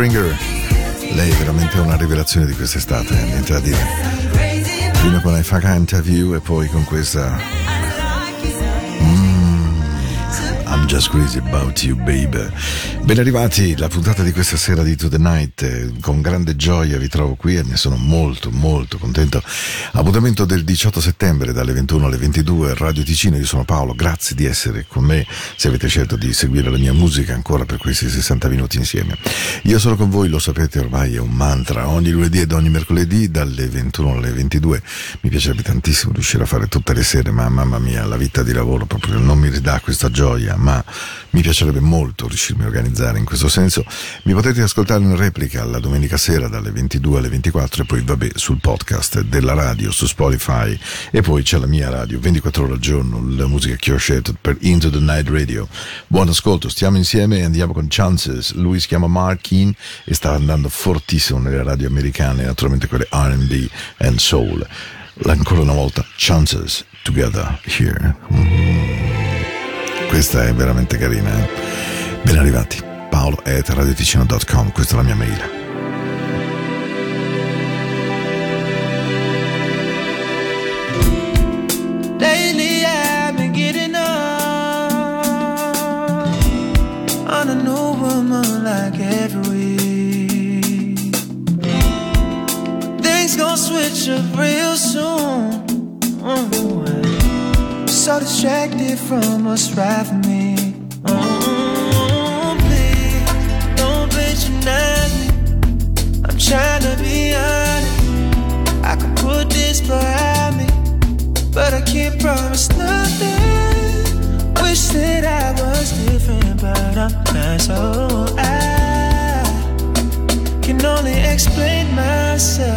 Springer, lei è veramente una rivelazione di quest'estate, niente da dire. Prima con I Fuck Interview e poi con questa I'm just crazy about you, baby. Ben arrivati, la puntata di questa sera di To The Night. Con grande gioia vi trovo qui e ne sono molto, molto contento. Appuntamento del 18 settembre dalle 21 alle 22, Radio Ticino. Io sono Paolo, grazie di essere con me. Se avete scelto di seguire la mia musica ancora per questi 60 minuti insieme. Io sono con voi, lo sapete ormai, è un mantra. Ogni lunedì ed ogni mercoledì dalle 21 alle 22. Mi piacerebbe tantissimo riuscire a fare tutte le sere, ma mamma mia, la vita di lavoro proprio non mi ridà questa gioia ma mi piacerebbe molto riuscirmi a organizzare in questo senso. Mi potete ascoltare in replica la domenica sera dalle 22 alle 24 e poi vabbè sul podcast della radio, su Spotify e poi c'è la mia radio 24 ore al giorno, la musica che ho scelto per Into the Night Radio. Buon ascolto, stiamo insieme e andiamo con Chances. Lui si chiama Mark Keen e sta andando fortissimo nelle radio americane, naturalmente quelle R&B and Soul. Ancora una volta, Chances Together Here. Mm. Questa è veramente carina. Eh? Ben arrivati. Paolo at radioticino.com, questa è la mia mail. Switch up real soon. Mm-hmm so distracted from what's right for me. Oh, please, don't patronize me. I'm trying to be honest. I can put this behind me, but I can't promise nothing. Wish that I was different, but I'm not, so I can only explain myself.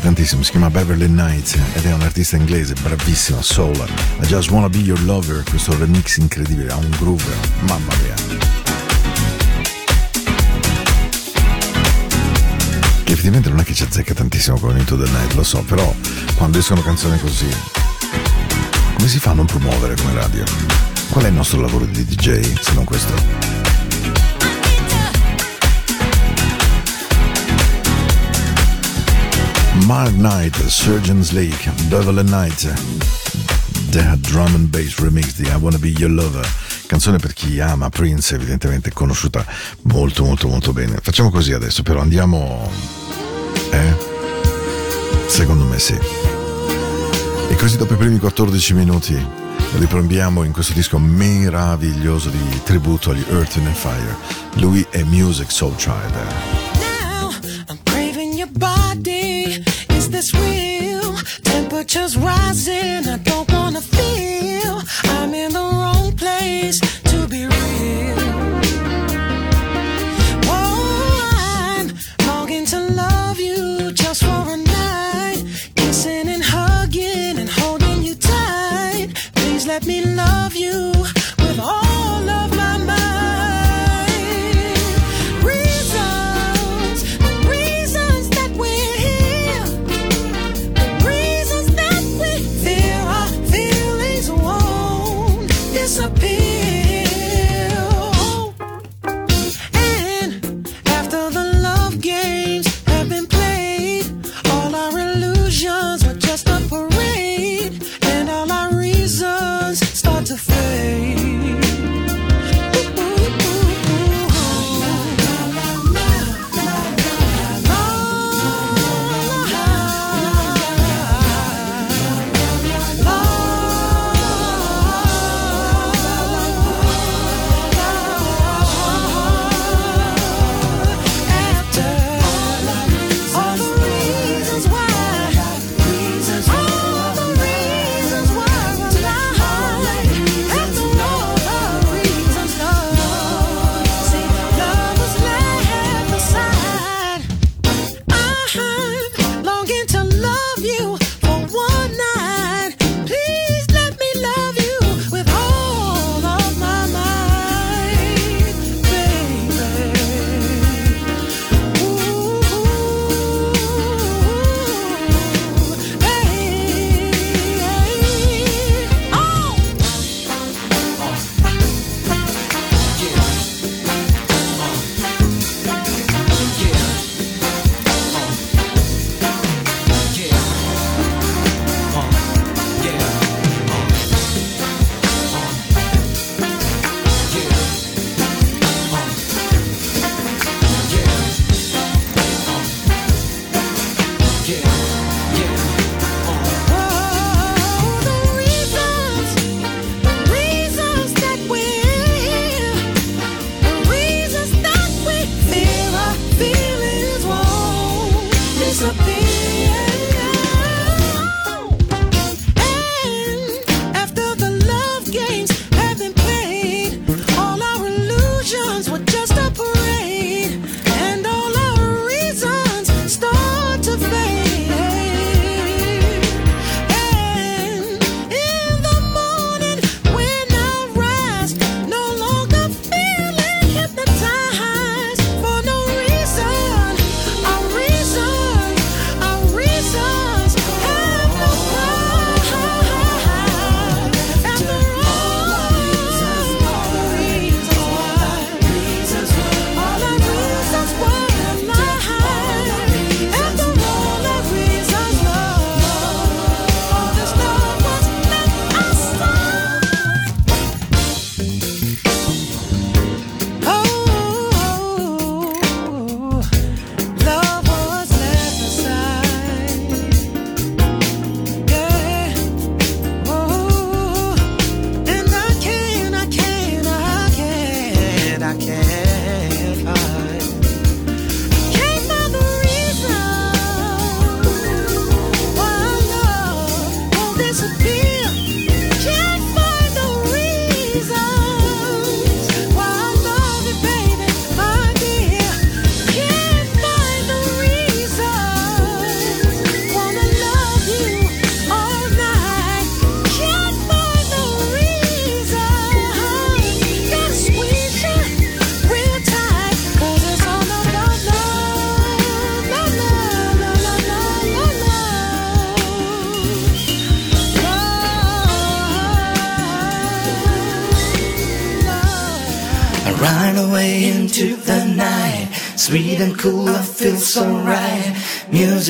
Tantissimo, si chiama Beverly Knight ed è un artista inglese bravissimo, soul. I Just Wanna Be Your Lover, questo remix incredibile, ha un groove, mamma mia. Che effettivamente non è che ci azzecca tantissimo con Into the Night, lo so, però quando escono canzoni così, come si fa a non promuovere come radio? Qual è il nostro lavoro di DJ se non questo? Mark Knight, Surgeon's Lake, Devil and Night, The Drum and Bass Remix di I Wanna Be Your Lover, canzone per chi ama Prince, evidentemente conosciuta molto molto molto bene. Facciamo così adesso però, andiamo... Eh? Secondo me sì. E così dopo i primi 14 minuti riprendiamo in questo disco meraviglioso di tributo agli Earth and Fire. Lui è Music Soul Child. temperature's rising. I don't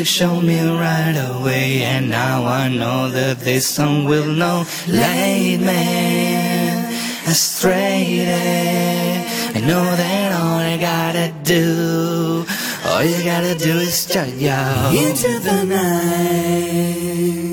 Show showed me right away, and now I know that this song will know. Late me astray. I know that all I gotta do, all you gotta do is shut your into the night.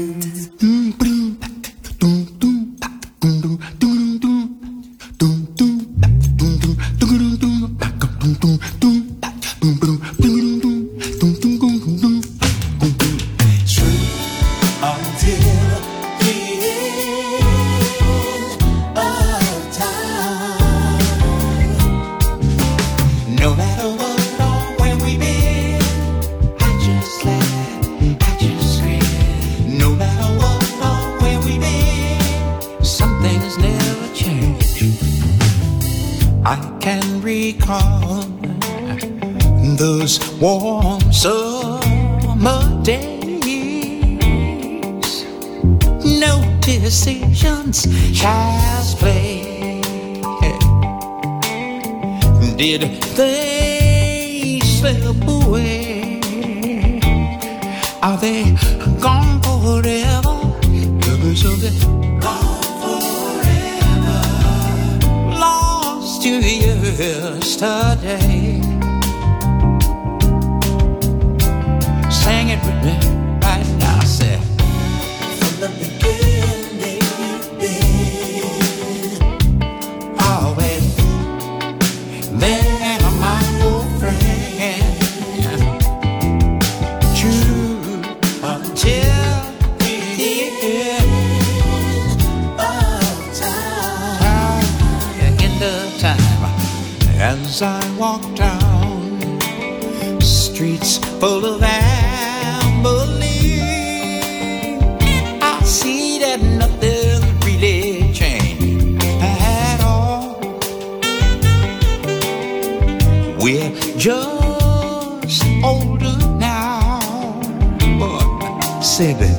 Sebe.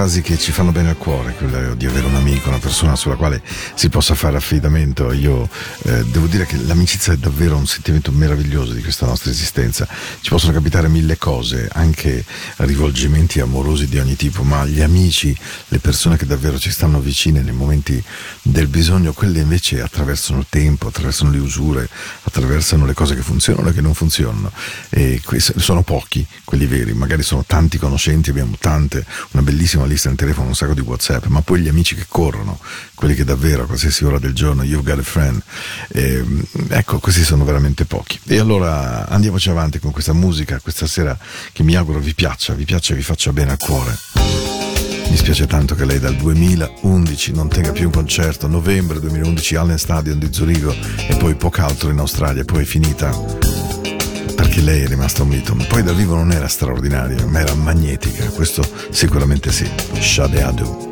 Frasi che ci fanno bene al cuore, quella di avere amico, una persona sulla quale si possa fare affidamento. Io eh, devo dire che l'amicizia è davvero un sentimento meraviglioso di questa nostra esistenza. Ci possono capitare mille cose, anche rivolgimenti amorosi di ogni tipo, ma gli amici, le persone che davvero ci stanno vicine nei momenti del bisogno, quelle invece attraversano il tempo, attraversano le usure, attraversano le cose che funzionano e che non funzionano. E sono pochi quelli veri, magari sono tanti conoscenti, abbiamo tante, una bellissima lista nel telefono, un sacco di WhatsApp, ma poi gli amici che corrono, quelli che davvero a qualsiasi ora del giorno, you've got a friend, eh, ecco, questi sono veramente pochi. E allora andiamoci avanti con questa musica questa sera che mi auguro vi piaccia, vi piaccia e vi faccia bene al cuore. Mi spiace tanto che lei dal 2011 non tenga più un concerto, novembre 2011 Allen Stadium di Zurigo e poi poco altro in Australia, poi è finita perché lei è rimasta un mito, poi dal vivo non era straordinaria, ma era magnetica, questo sicuramente sì. Shade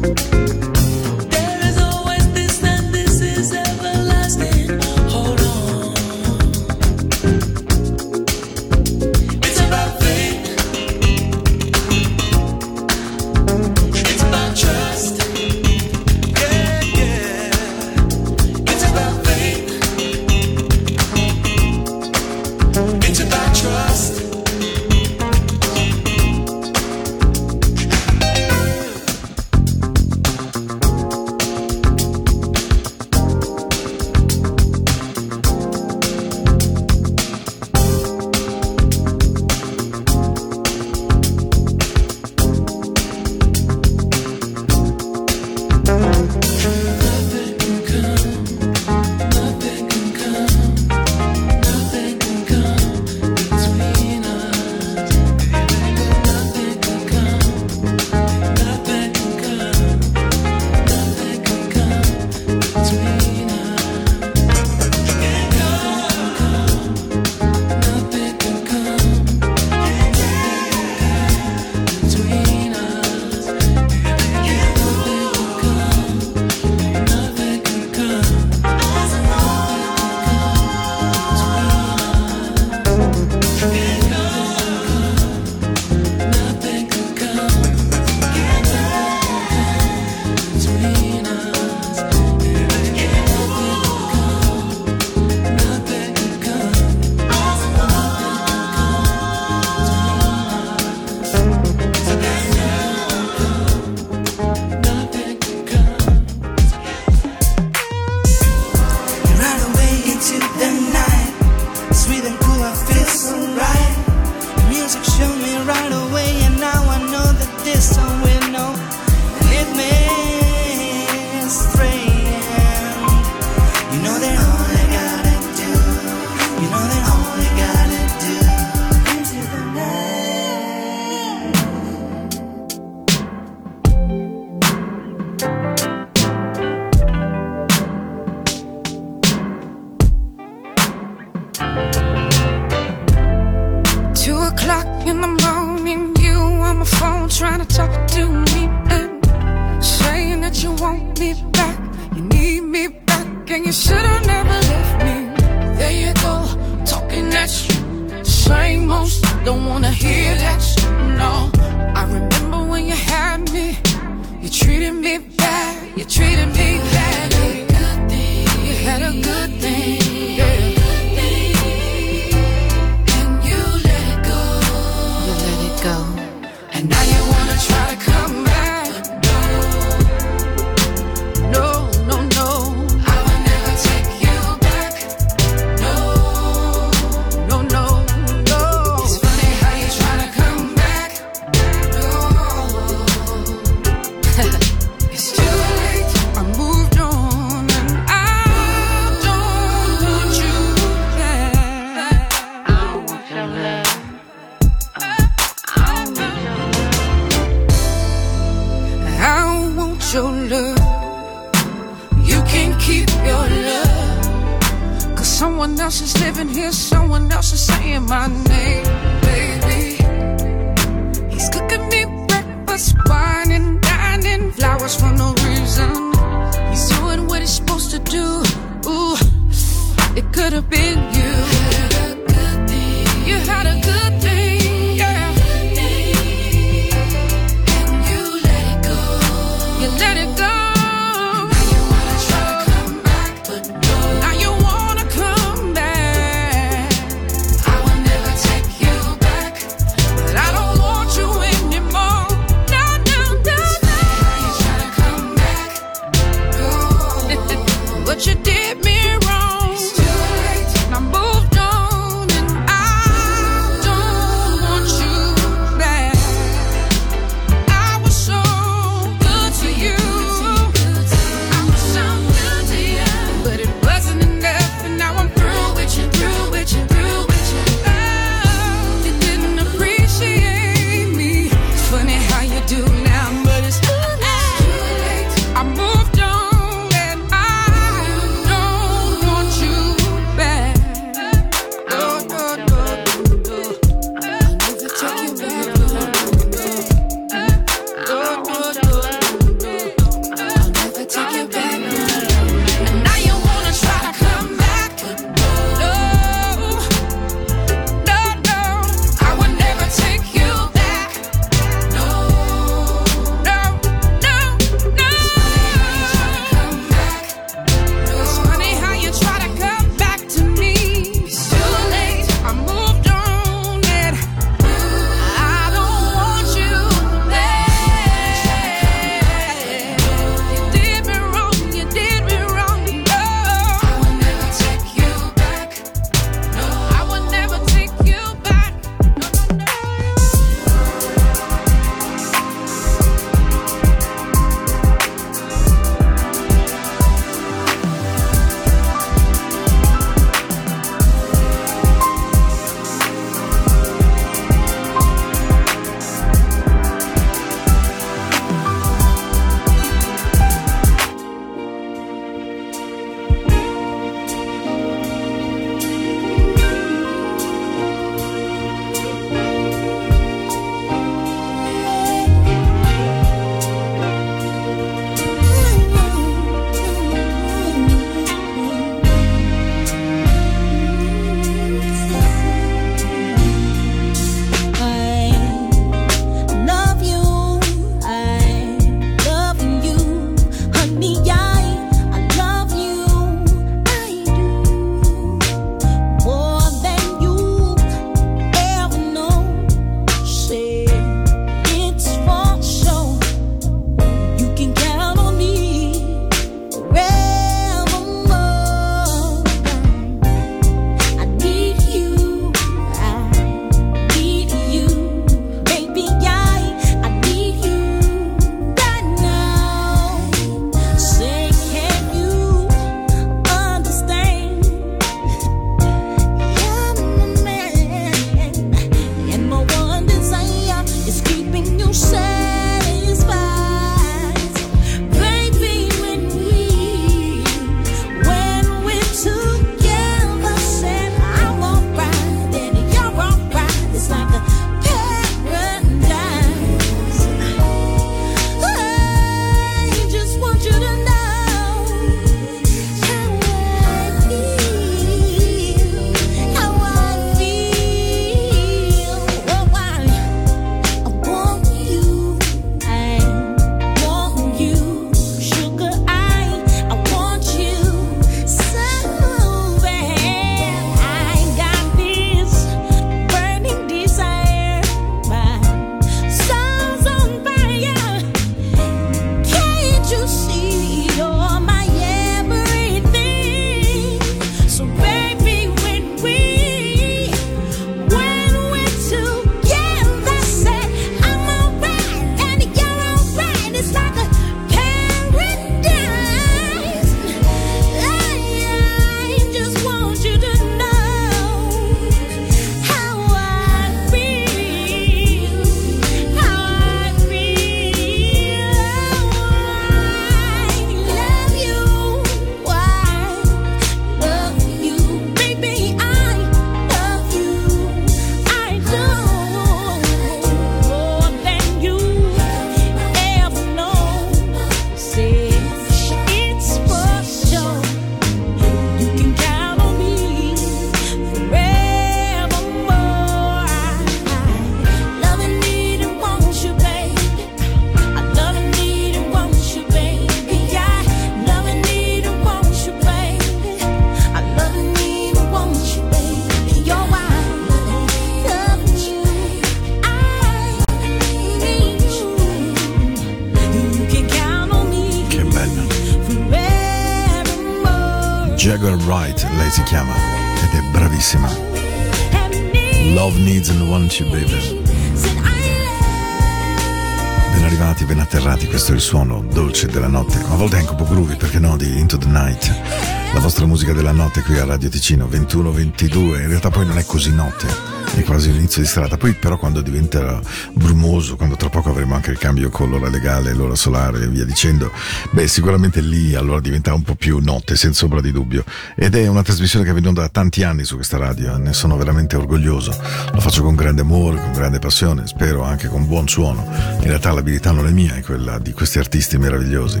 notte qui a Radio Ticino, 21-22, in realtà poi non è così notte, è quasi l'inizio di strada, poi però quando diventa brumoso, quando tra poco avremo anche il cambio con l'ora legale, l'ora solare e via dicendo, beh sicuramente lì allora diventa un po' più notte, senza ombra di dubbio. Ed è una trasmissione che onda da tanti anni su questa radio, ne sono veramente orgoglioso, lo faccio con grande amore, con grande passione, spero anche con buon suono. In realtà l'abilità non è mia, è quella di questi artisti meravigliosi.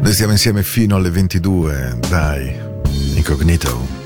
Noi stiamo insieme fino alle 22, dai, incognito.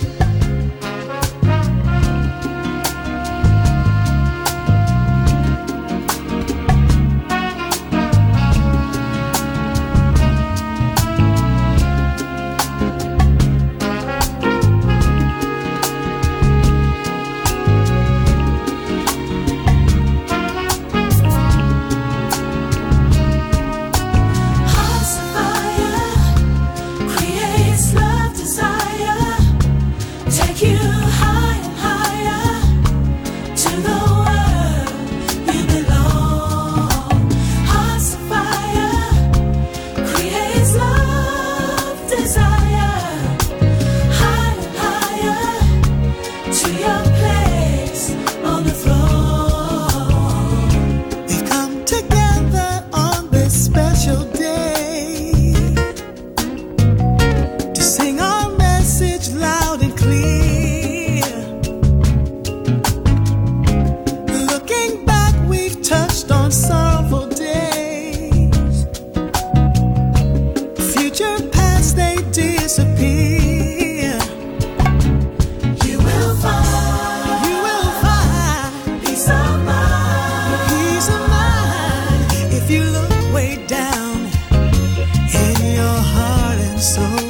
so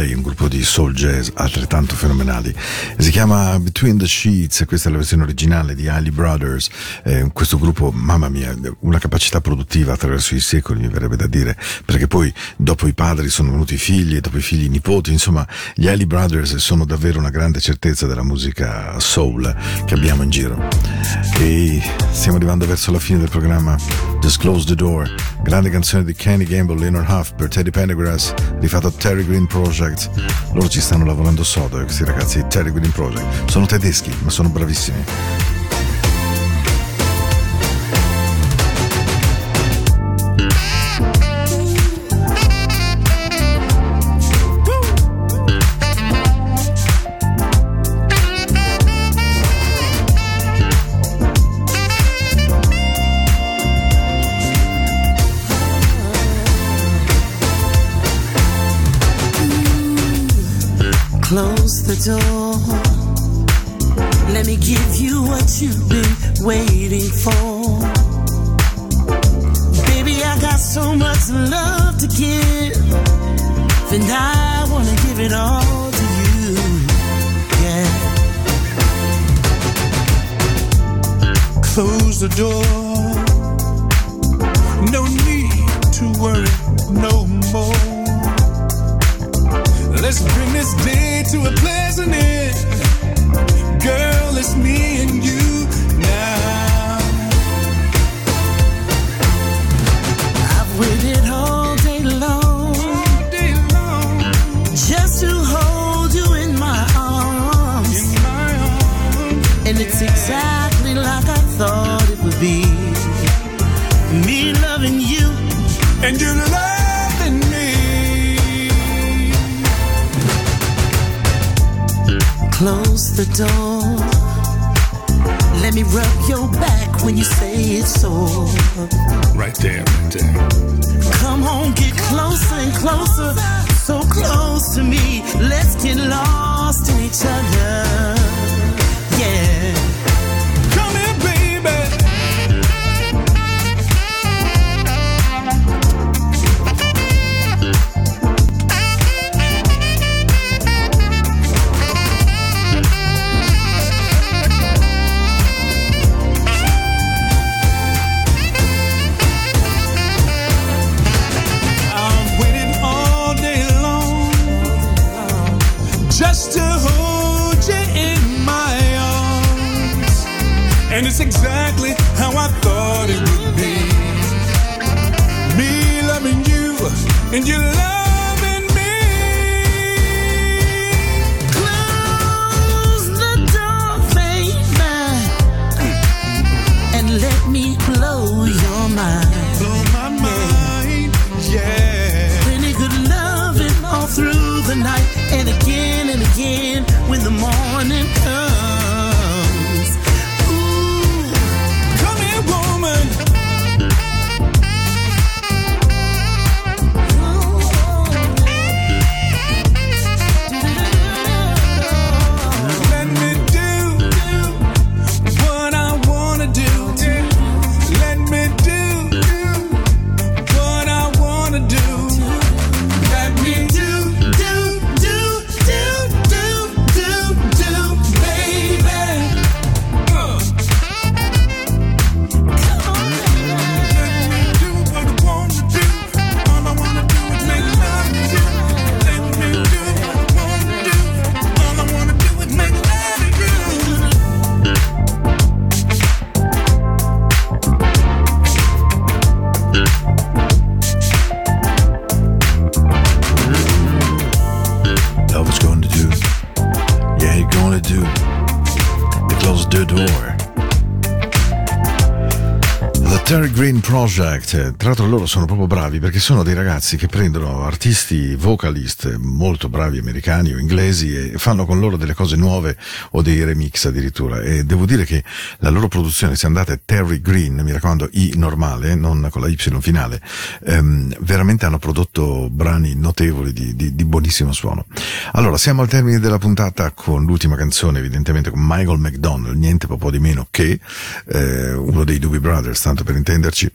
Play, un gruppo di soul jazz altrettanto fenomenali. Si chiama Between the Sheets questa è la versione originale di Ali Brothers. Eh, questo gruppo, mamma mia, una capacità produttiva attraverso i secoli, mi verrebbe da dire, perché poi dopo i padri sono venuti i figli e dopo i figli i nipoti, insomma, gli Ali Brothers sono davvero una grande certezza della musica soul che abbiamo in giro. E stiamo arrivando verso la fine del programma. Just the Door, grande canzone di Kenny Gamble, Leonard Huff per Teddy Pendergrass, rifatto Terry Green Project. Loro ci stanno lavorando sodo, eh, questi ragazzi Terry Green Project. Sono tedeschi, ma sono bravissimi. Close the door. Let me give you what you've been waiting for. Baby, I got so much love to give. And I wanna give it all to you. Yeah. Close the door. No need to worry no more. Let's bring this day to a pleasant end. Girl, it's me and you now. I've waited all day long All day long just to hold you in my arms. in my arms. And it's exactly like I thought it would be. Me loving you, And you're loving close the door. Let me rub your back when you say it's sore. Right there, right there. Come on, get closer and closer, so close to me. Let's get lost in each other. Yeah. And you Project, tra l'altro loro sono proprio bravi perché sono dei ragazzi che prendono artisti vocalist molto bravi americani o inglesi e fanno con loro delle cose nuove o dei remix addirittura e devo dire che la loro produzione, se andate Terry Green, mi raccomando I normale, non con la Y finale, ehm, veramente hanno prodotto brani notevoli di, di- di buonissimo suono. Allora, siamo al termine della puntata con l'ultima canzone, evidentemente con Michael McDonald, niente po' di meno che eh, uno dei Doobie Brothers, tanto per intenderci.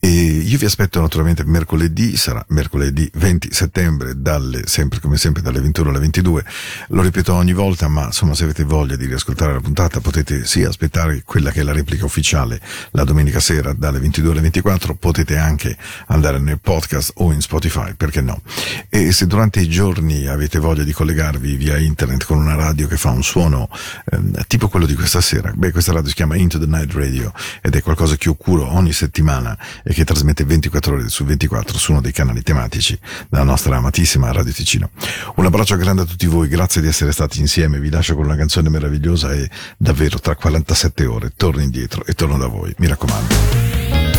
E io vi aspetto naturalmente mercoledì, sarà mercoledì 20 settembre, dalle, sempre come sempre dalle 21 alle 22. Lo ripeto ogni volta, ma insomma se avete voglia di riascoltare la puntata potete sì aspettare quella che è la replica ufficiale la domenica sera dalle 22 alle 24, potete anche andare nel podcast o in Spotify, perché no? E se durante i giorni avete voglia di collegarvi via internet con una radio che fa un suono ehm, tipo quello di questa sera, beh questa radio si chiama Into the Night Radio ed è qualcosa che io curo ogni settimana e che trasmette 24 ore su 24 su uno dei canali tematici della nostra amatissima Radio Ticino. Un abbraccio grande a tutti voi, grazie di essere stati insieme, vi lascio con una canzone meravigliosa e davvero tra 47 ore torno indietro e torno da voi, mi raccomando.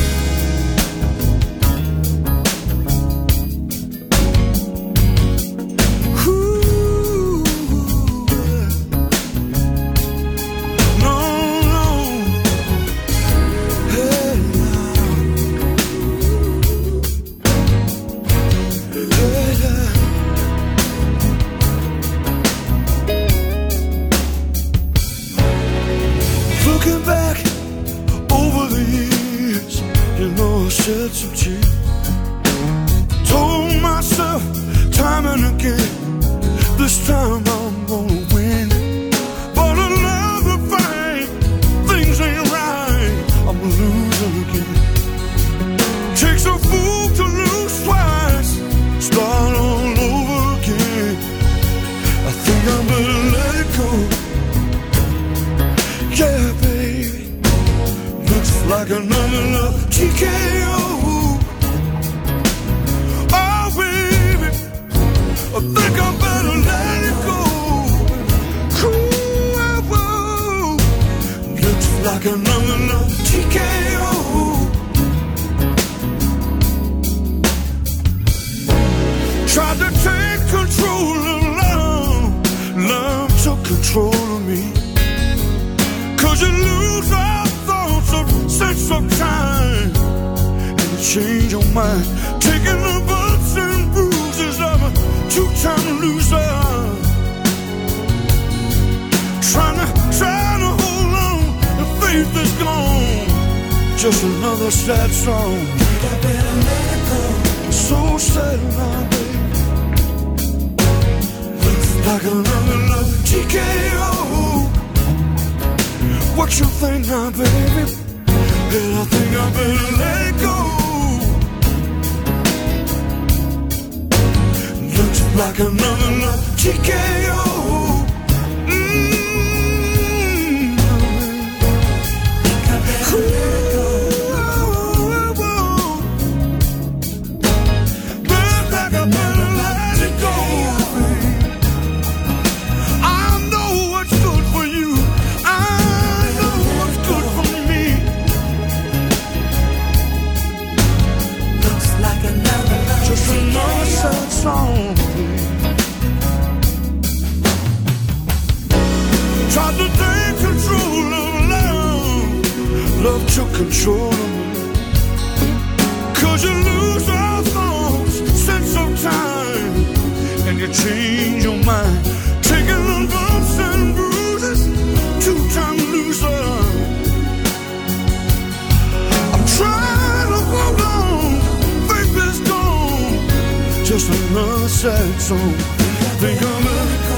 Like another love TKO. What you think now, baby? And I think I better let go. Looks like another love TKO. took control of me. Cause you lose all thoughts, sense of time, and you change your mind. Taking the bumps and bruises, two time loser. I'm trying to hold on, faith is gone, just another sad song. Think I'm a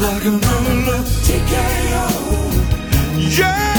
like an unlucky KO. Yeah.